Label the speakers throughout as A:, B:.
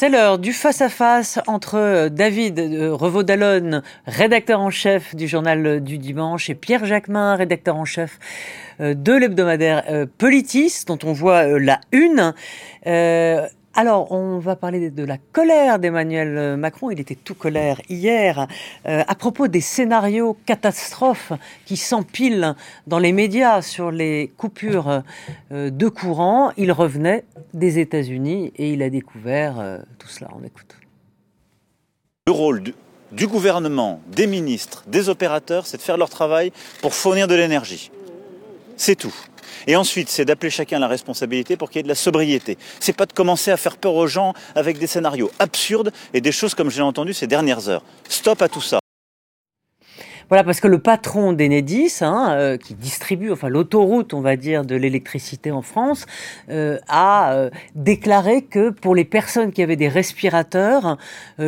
A: C'est l'heure du face-à-face entre David Revaud-Dallon, rédacteur en chef du journal du dimanche, et Pierre Jacquemin, rédacteur en chef euh, de l'hebdomadaire euh, Politis, dont on voit euh, la une. Alors, on va parler de la colère d'Emmanuel Macron. Il était tout colère hier à propos des scénarios catastrophes qui s'empilent dans les médias sur les coupures de courant. Il revenait des États-Unis et il a découvert tout cela. On écoute.
B: Le rôle du, du gouvernement, des ministres, des opérateurs, c'est de faire leur travail pour fournir de l'énergie. C'est tout. Et ensuite, c'est d'appeler chacun à la responsabilité pour qu'il y ait de la sobriété. C'est pas de commencer à faire peur aux gens avec des scénarios absurdes et des choses comme j'ai entendu ces dernières heures. Stop à tout ça.
A: Voilà, parce que le patron d'Enedis, hein, euh, qui distribue, enfin l'autoroute, on va dire, de l'électricité en France, euh, a euh, déclaré que pour les personnes qui avaient des respirateurs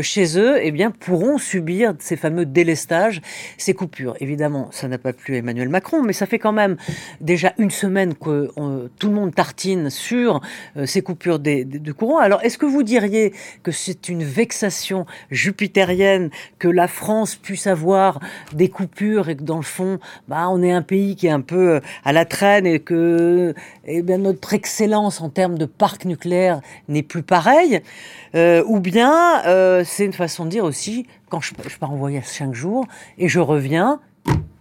A: chez eux, eh bien, pourront subir ces fameux délestages, ces coupures. Évidemment, ça n'a pas plu Emmanuel Macron, mais ça fait quand même déjà une semaine que tout le monde tartine sur ces coupures de, de courant. Alors, est-ce que vous diriez que c'est une vexation jupitérienne que la France puisse avoir des coupures et que dans le fond, bah, on est un pays qui est un peu euh, à la traîne et que eh bien, notre excellence en termes de parc nucléaire n'est plus pareille. Euh, ou bien euh, c'est une façon de dire aussi, quand je, pars en voyage cinq jours et je reviens,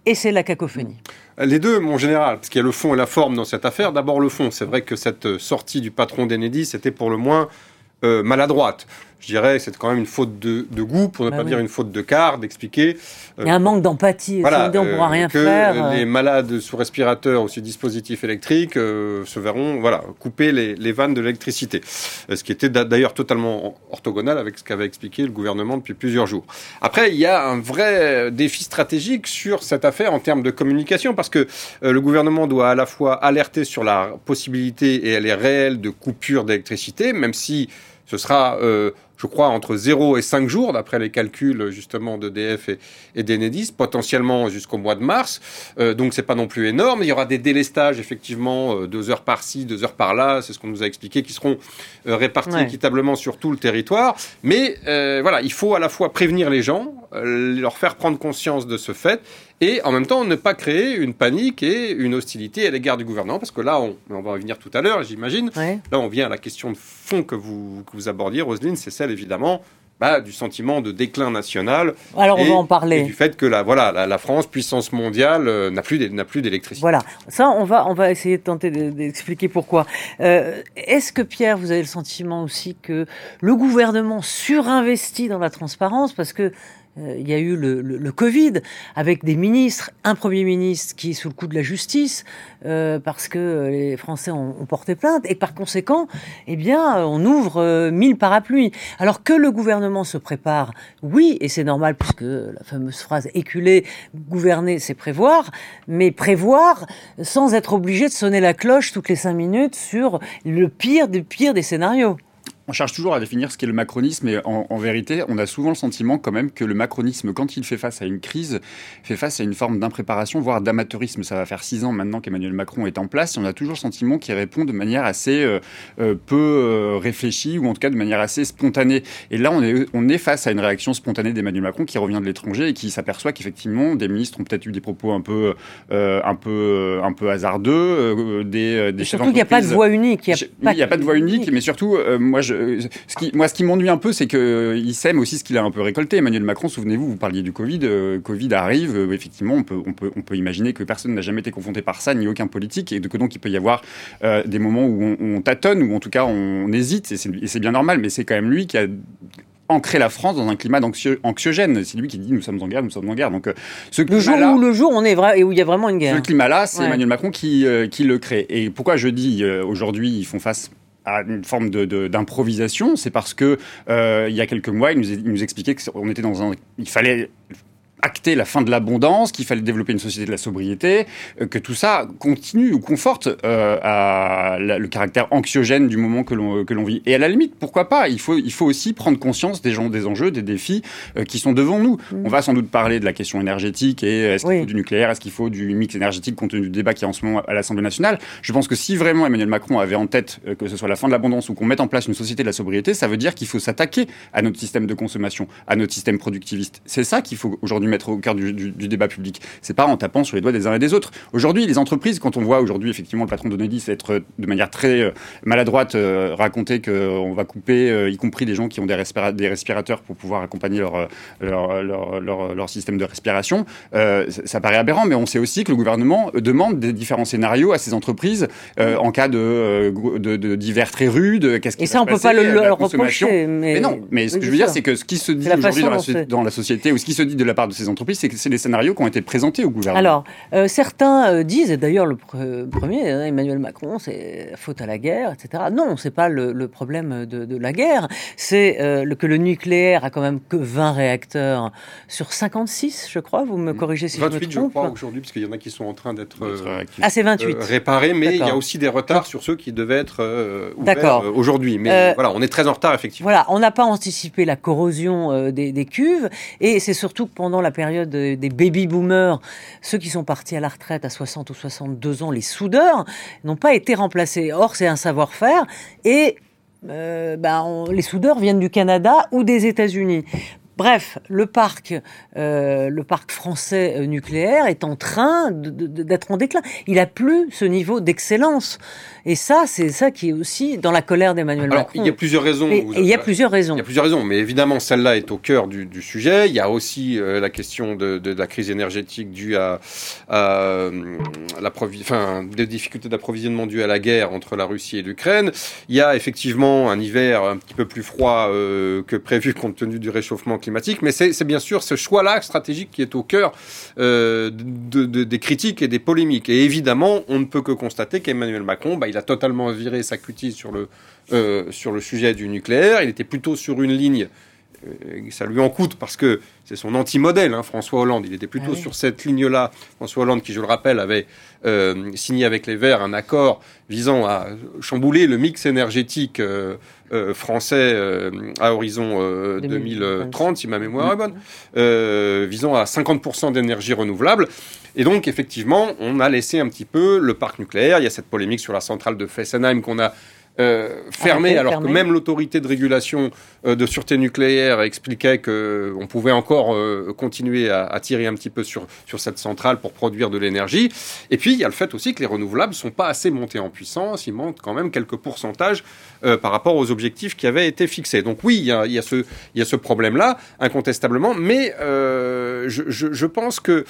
A: et c'est la cacophonie.
C: Les deux, mon général, parce qu'il y a le fond et la forme dans cette affaire. D'abord le fond. C'est vrai que cette sortie du patron d'Enedis était pour le moins maladroite je dirais, c'est quand même une faute de, goût, pour ne bah pas dire une faute de quart, d'expliquer.
A: Il y a un manque d'empathie.
C: Voilà,
A: on pourra
C: euh,
A: rien
C: que
A: faire.
C: Les malades sous respirateur ou sous dispositifs électriques euh, se verront, voilà, couper les, vannes de l'électricité. Euh, ce qui était d'ailleurs totalement orthogonal avec ce qu'avait expliqué le gouvernement depuis plusieurs jours. Après, il y a un vrai défi stratégique sur cette affaire en termes de communication, parce que le gouvernement doit à la fois alerter sur la possibilité et elle est réelle de coupure d'électricité, même si ce sera je crois, entre 0 et 5 jours, d'après les calculs justement d'EDF et, et d'Enedis, potentiellement jusqu'au mois de mars. Euh, donc c'est pas non plus énorme. Il y aura des délestages, effectivement, euh, deux heures par-ci, deux heures par-là, c'est ce qu'on nous a expliqué, qui seront euh, répartis équitablement sur tout le territoire. Mais euh, voilà, il faut à la fois prévenir les gens, leur faire prendre conscience de ce fait, et en même temps ne pas créer une panique et une hostilité à l'égard du gouvernement, parce que là, on, on va revenir tout à l'heure, j'imagine, là on vient à la question de fond que vous, que vous abordiez, Roselyne, c'est celle évidemment bah, du sentiment de déclin national.
A: Alors on va en parler.
C: Et du fait que la, voilà, la, France, puissance mondiale, euh, n'a plus d'électricité.
A: Voilà, ça on va on va essayer de tenter d'expliquer pourquoi. Euh, Est-ce que Pierre, vous avez le sentiment aussi que le gouvernement surinvestit dans la transparence? Parce que euh, il y a eu le, le, Covid avec des ministres, un Premier ministre qui est sous le coup de la justice euh, parce que les Français ont, porté plainte et par conséquent, eh bien, on ouvre euh, mille parapluies. Alors que le gouvernement se prépare, oui, et c'est normal puisque la fameuse phrase éculée, gouverner, c'est prévoir, mais prévoir sans être obligé de sonner la cloche toutes les cinq minutes sur le pire du pire des scénarios
D: on cherche toujours à définir ce qu'est le macronisme et en, vérité, on a souvent le sentiment quand même que le macronisme, quand il fait face à une crise, fait face à une forme d'impréparation, voire d'amateurisme. Ça va faire six ans maintenant qu'Emmanuel Macron est en place et on a toujours le sentiment qu'il répond de manière assez euh, euh, peu euh, réfléchie ou en tout cas de manière assez spontanée. Et là, on est, on est face à une réaction spontanée d'Emmanuel Macron qui revient de l'étranger et qui s'aperçoit qu'effectivement, des ministres ont peut-être eu des propos un peu, un peu, un peu hasardeux, des, des
A: Surtout qu'il n'y a pas de voix unique.
D: Il n'y a, pas de voix unique, mais surtout, moi, je, euh, ce qui, moi, ce qui m'ennuie un peu, c'est qu'il euh, sème aussi ce qu'il a un peu récolté. Emmanuel Macron, souvenez-vous, vous parliez du Covid. Euh, Covid arrive, effectivement, on peut, on, peut, on peut imaginer que personne n'a jamais été confronté par ça, ni aucun politique, et que donc il peut y avoir des moments où on, tâtonne, ou en tout cas on, hésite, et c'est bien normal, mais c'est quand même lui qui a ancré la France dans un climat anxiogène. C'est lui qui dit nous sommes en guerre, nous sommes en guerre. Donc
A: ce le jour où le jour on est vrai et où il y a vraiment une guerre.
D: Ce climat-là, c'est Emmanuel Macron qui, qui le crée. Et pourquoi je dis aujourd'hui ils font face une forme d'improvisation, c'est parce que euh, il y a quelques mois, il nous, il nous un, il fallait acter la fin de l'abondance, qu'il fallait développer une société de la sobriété, euh, que tout ça continue ou conforte euh, à le caractère anxiogène du moment que l'on que l'on vit. Et à la limite, pourquoi pas Il faut il faut aussi prendre conscience des gens, des enjeux, des défis euh, qui sont devant nous. Mm. On va sans doute parler de la question énergétique et est-ce qu'il faut du nucléaire, est-ce qu'il faut du mix énergétique compte tenu du débat qui est en ce moment à l'Assemblée nationale. Je pense que si vraiment Emmanuel Macron avait en tête que ce soit la fin de l'abondance ou qu'on mette en place une société de la sobriété, ça veut dire qu'il faut s'attaquer à notre système de consommation, à notre système productiviste. C'est ça qu'il faut aujourd'hui mettre au cœur du, débat public. C'est pas en tapant sur les doigts des uns et des autres. Aujourd'hui, les entreprises, quand on voit aujourd'hui effectivement le patron de Nedis être de manière très euh, maladroite euh, raconter qu'on va couper, euh, y compris des gens qui ont des, respirateurs pour pouvoir accompagner leur, leur, système de respiration, ça, paraît aberrant, mais on sait aussi que le gouvernement demande des différents scénarios à ces entreprises en cas de, de, d'hiver très rude.
A: Qu'est-ce qui Et ça, on peut pas le, leur reprocher.
D: Mais... non, mais ce que je veux dire, c'est que ce qui se dit aujourd'hui dans, dans la société ou ce qui se dit de la part de ces entreprises, c'est que c'est les scénarios qui ont été présentés au gouvernement.
A: Alors, euh, certains euh, disent, et d'ailleurs le premier, hein, Emmanuel Macron, c'est faute à la guerre, etc. Non, c'est pas le, problème de, la guerre, c'est euh, que le nucléaire a quand même que 20 réacteurs sur 56, je crois. Vous me corrigez si je me trompe. je
C: crois aujourd'hui, parce qu'il y en a qui sont en train d'être
A: ah, c'est 28.
C: réparés, mais il y a aussi des retards sur ceux qui devaient être ouverts aujourd'hui. Mais voilà, on est très en retard effectivement.
A: Voilà, on n'a pas anticipé la corrosion des, des cuves, et c'est surtout que pendant la période des baby-boomers, ceux qui sont partis à la retraite à 60 ou 62 ans, les soudeurs, n'ont pas été remplacés. Or, c'est un savoir-faire et euh, ben, les soudeurs viennent du Canada ou des États-Unis. Bref, le parc, euh, le parc français euh, nucléaire est en train d'être en déclin. Il a plus ce niveau d'excellence. Et ça, c'est ça qui est aussi dans la colère d'Emmanuel Macron.
C: Il y a plusieur raisons.
A: Et, il y a plusieurs raisons.
C: Il y a plusieurs raisons, mais évidemment, celle-là est au cœur du, sujet. Il y a aussi euh, la question de, la crise énergétique due à, à enfin, des difficultés d'approvisionnement dues à la guerre entre la Russie et l'Ukraine. Il y a effectivement un hiver un petit peu plus froid que prévu compte tenu du réchauffement climatique mais c'est bien sûr ce choix-là stratégique qui est au cœur euh, des critiques et des polémiques. Et évidemment, on ne peut que constater qu'Emmanuel Macron, bah, a totalement viré sa cutie sur le, euh, sur le sujet du nucléaire. Il était plutôt sur une ligne ça lui en coûte parce que c'est son anti-modèle, hein, François Hollande. Il était plutôt ah sur cette ligne-là. François Hollande, qui, je le rappelle, avait euh, signé avec les Verts un accord visant à chambouler le mix énergétique euh, français à horizon 2030, si ma mémoire est bonne, visant à 50% d'énergie renouvelable. Et donc, effectivement, on a laissé un petit peu le parc nucléaire. Il y a cette polémique sur la centrale de Fessenheim qu'on a euh, fermé, alors que même l'autorité de régulation euh, de sûreté nucléaire expliquait qu'on euh, pouvait encore continuer à, tirer un petit peu sur, sur cette centrale pour produire de l'énergie. Et puis, il y a le fait aussi que les renouvelables sont pas assez montés en puissance. Il manque quand même quelques pourcentages par rapport aux objectifs qui avaient été fixés. Donc oui, il y a, il y a ce, il y a ce problème-là, incontestablement. Mais je, je, je, pense que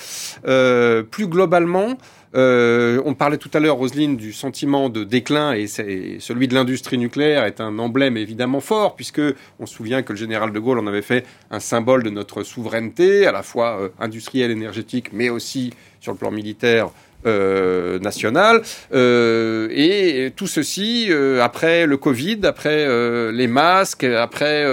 C: plus globalement, euh, on parlait tout à l'heure, Roselyne, du sentiment de déclin et, celui de l'industrie nucléaire est un emblème évidemment fort puisque on se souvient que le général de Gaulle en avait fait un symbole de notre souveraineté, à la fois euh, industrielle, énergétique, mais aussi sur le plan militaire euh, nationale. Euh, et tout ceci, euh, après le Covid, après les masques, après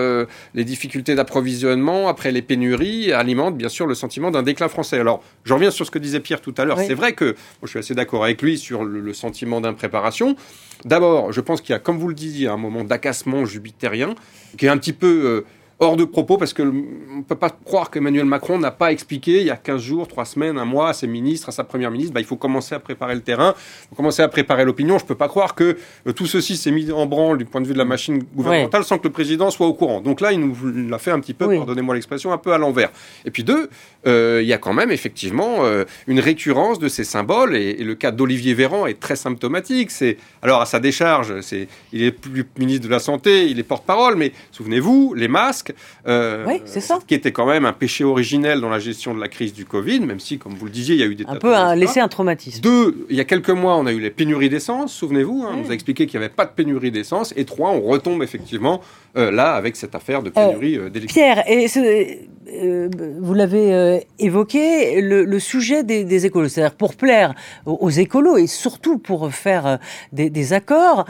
C: les difficultés d'approvisionnement, après les pénuries, alimente bien sûr le sentiment d'un déclin français. Alors, je reviens sur ce que disait Pierre tout à l'heure. C'est vrai que je suis assez d'accord avec lui sur le, le sentiment d'impréparation. D'abord, je pense qu'il y a, comme vous le disiez, un moment d'acassement jupitérien qui est un petit peu hors de propos parce que on peut pas croire qu'Emmanuel Macron n'a pas expliqué il y a 15 jours, 3 semaines, un mois à ses ministres, à sa première ministre, bah, il faut commencer à préparer le terrain, il faut commencer à préparer l'opinion. Je peux pas croire que euh, tout ceci s'est mis en branle du point de vue de la machine gouvernementale sans que le président soit au courant. Donc là, il nous l'a fait un petit peu, pardonnez-moi l'expression, un peu à l'envers. Et puis deux, euh, il y a quand même effectivement euh, une récurrence de ces symboles et, le cas d'Olivier Véran est très symptomatique. C'est alors à sa décharge, c'est il est plus ministre de la santé, il est porte-parole, mais souvenez-vous, les masques
A: euh, oui, c'est ça.
C: qui était quand même un péché originel dans la gestion de la crise du Covid, même si, comme vous le disiez, il y a eu des...
A: Un peu un, laisser un traumatisme.
C: Deux, il y a quelques mois, on a eu les pénuries d'essence, souvenez-vous, hein, on nous a expliqué qu'il n'y avait pas de pénurie d'essence. Et trois, on retombe effectivement euh, là avec cette affaire de pénurie euh, d'électricité.
A: Pierre, et euh, vous l'avez euh, évoqué, le, sujet des, écolos, c'est-à-dire pour plaire aux, écolos et surtout pour faire euh, des, accords,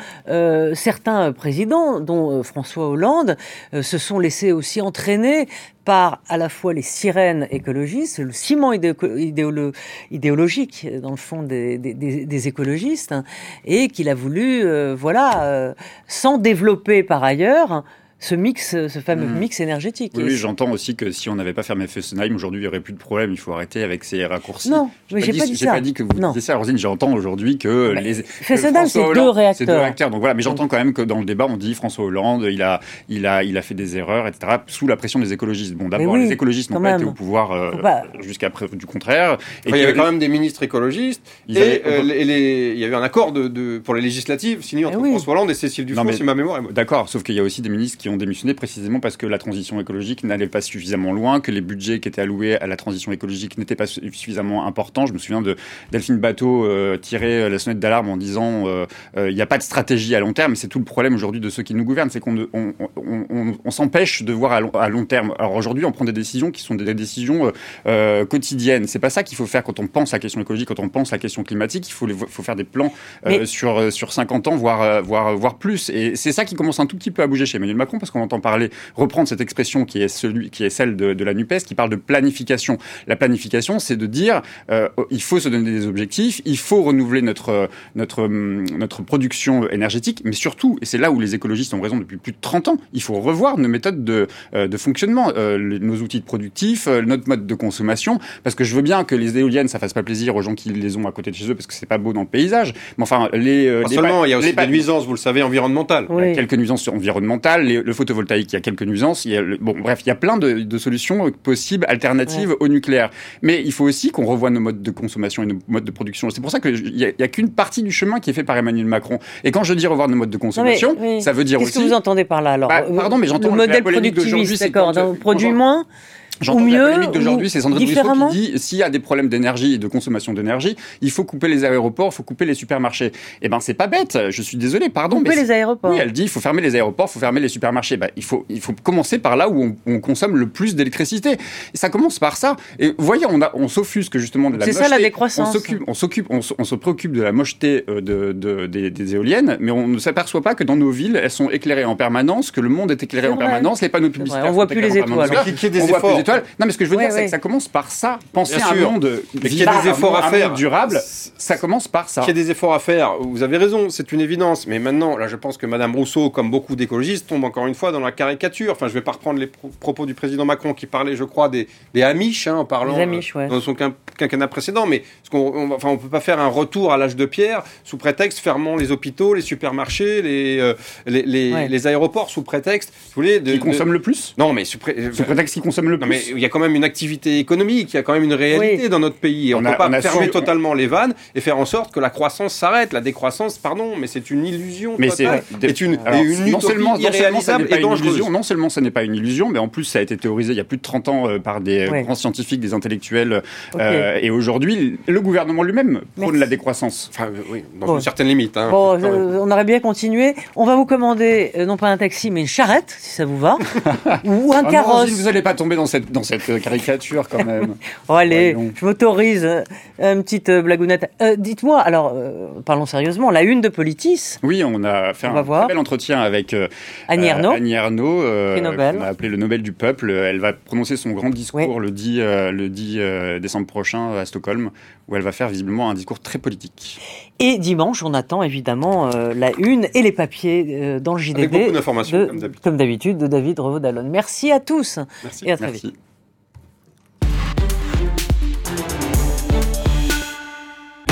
A: certains présidents, dont François Hollande, se sont laissés laissé aussi entraîner par à la fois les sirènes écologistes, le ciment idéologique dans le fond des, écologistes, hein, et qu'il a voulu, euh, voilà, euh, sans développer par ailleurs ce mix, ce fameux hmm. mix énergétique.
D: Oui, j'entends aussi que si on n'avait pas fermé Fessenheim, aujourd'hui, il n'y aurait plus de problème. Il faut arrêter avec ces raccourcis.
A: Non, mais j'ai pas, dit,
D: ça. pas dit que vous non. disiez ça, Rosine. J'entends aujourd'hui que
A: les. Fessenheim, c'est deux réacteurs. C'est deux réacteurs.
D: Donc voilà, mais j'entends quand même que dans le débat, on dit François Hollande, il a, il a, il a fait des erreurs, etc. Sous la pression des écologistes. Bon, d'abord, les écologistes n'ont pas été au pouvoir euh, jusqu'à preuve du contraire.
C: Et il y avait quand même des ministres écologistes. Et euh, il y avait un accord de pour les législatives signé entre François Hollande et Cécile Dufont, si ma mémoire est
D: D'accord, sauf qu'il y a aussi des ministres qui ont démissionné précisément parce que la transition écologique n'allait pas suffisamment loin, que les budgets qui étaient alloués à la transition écologique n'étaient pas suffisamment importants. Je me souviens de Delphine Bateau euh, tirer euh, la sonnette d'alarme en disant euh, il n'y a pas de stratégie à long terme. C'est tout le problème aujourd'hui de ceux qui nous gouvernent, c'est qu'on on, s'empêche de voir à long, terme. Alors aujourd'hui, on prend des décisions qui sont des décisions quotidiennes. C'est pas ça qu'il faut faire quand on pense à la question écologique, quand on pense à la question climatique. Il faut, faut faire des plans sur, sur 50 ans, voire, voire, voire plus. Et c'est ça qui commence un tout petit peu à bouger chez Emmanuel Macron, parce qu'on entend parler reprendre cette expression qui est, celui, qui est celle de, la NUPES, qui parle de planification. La planification, c'est de dire euh, il faut se donner des objectifs, il faut renouveler notre, notre, hum, notre production énergétique, mais surtout, et c'est là où les écologistes ont raison depuis plus de 30 ans, il faut revoir nos méthodes de, euh, de fonctionnement, euh, nos outils de productifs, notre mode de consommation, parce que je veux bien que les éoliennes, ça fasse pas plaisir aux gens qui les ont à côté de chez eux, parce que c'est pas beau dans le paysage, mais enfin, les...
C: Pas seulement, il y a aussi des nuisances, vous le savez, environnementales.
D: A quelques nuisances environnementales, le photovoltaïque, il y a quelques nuisances. Il y a bon, bref, il y a plein de, solutions possibles, alternatives au nucléaire. Mais il faut aussi qu'on revoie nos modes de consommation et nos modes de production. C'est pour ça qu'il n'y a, qu'une partie du chemin qui est fait par Emmanuel Macron. Et quand je dis revoir nos modes de consommation, ça veut dire aussi...
A: Qu'est-ce que vous entendez par là alors?
D: Bah, Pardon, mais j'entends
A: le modèle productiviste, d'accord. On produit moins
D: J'entends mieux, la polémique d'aujourd'hui, c'est Sandrine Rousseau qui dit s'il y a des problèmes d'énergie et de consommation d'énergie, il faut couper les aéroports, il faut couper les supermarchés. Eh ben c'est pas bête. Je suis désolé, pardon.
A: Couper les aéroports.
D: Oui, elle dit il faut fermer les aéroports, il faut fermer les supermarchés. Ben, il faut il faut commencer par là où on, on consomme le plus d'électricité. Et ça commence par ça. Et vous voyez, on a on s'offusque justement de la.
A: C'est ça la décroissance.
D: On s'occupe on s'occupe on, se préoccupe de la mocheté euh, de, de, des, des, éoliennes, mais on ne s'aperçoit pas que dans nos villes elles sont éclairées en permanence, que le monde est éclairé en permanence, les panneaux publicitaires.
A: On voit plus les étoiles.
D: Étoiles. Non mais ce que je veux dire c'est que ça commence par ça. Penser à un monde
C: qu'il y a des efforts à faire
D: durable, ça commence par ça.
C: Qu'il y a des efforts à faire, vous avez raison, c'est une évidence. Mais maintenant, là, je pense que Madame Rousseau, comme beaucoup d'écologistes, tombe encore une fois dans la caricature. Enfin, je vais pas reprendre les propos du président Macron qui parlait, je crois, des, des Amish, hein, en parlant
A: euh,
C: dans son quinquennat précédent. Mais on, enfin, on peut pas faire un retour à l'âge de pierre sous prétexte fermant les hôpitaux, les supermarchés, les, euh, les, les, aéroports sous prétexte,
D: vous voulez, de, qui consomment le plus.
C: Non, mais
D: sous, prétexte qui consomment le plus.
C: Mais il y a quand même une activité économique, il y a quand même une réalité dans notre pays. Et on ne peut pas fermer totalement les vannes et faire en sorte que la croissance s'arrête. La décroissance, pardon, mais c'est une illusion
D: mais c'est une, une non seulement, irréalisable et dangereuse. Non seulement ce n'est pas une illusion, mais en plus ça a été théorisé il y a plus de 30 ans euh, par des grands scientifiques, des intellectuels. Euh, et aujourd'hui, le gouvernement lui-même prône la décroissance.
C: Enfin, oui, dans une certaine limite. Hein.
A: Bon, on aurait bien continué. On va vous commander, euh, non pas un taxi, mais une charrette, si ça vous va. ou un ah carrosse.
D: vous n'allez pas tomber dans cette, dans cette caricature quand même.
A: oh, allez, je m'autorise euh, une petite euh, blagounette. Euh, dites-moi, alors, parlons sérieusement, la une de Politis.
D: Oui, on a fait un très bel entretien avec
A: Annie Ernaux,
D: Annie Ernaux qu'on a appelé le Nobel du peuple. Elle va prononcer son grand discours le 10, le 10 décembre prochain à Stockholm, où elle va faire visiblement un discours très politique.
A: Et dimanche, on attend évidemment la une et les papiers dans le JDD.
C: Avec beaucoup d'informations,
A: comme d'habitude. de David Revaud-Dallon. Merci à tous
C: Merci.
A: et à très vite.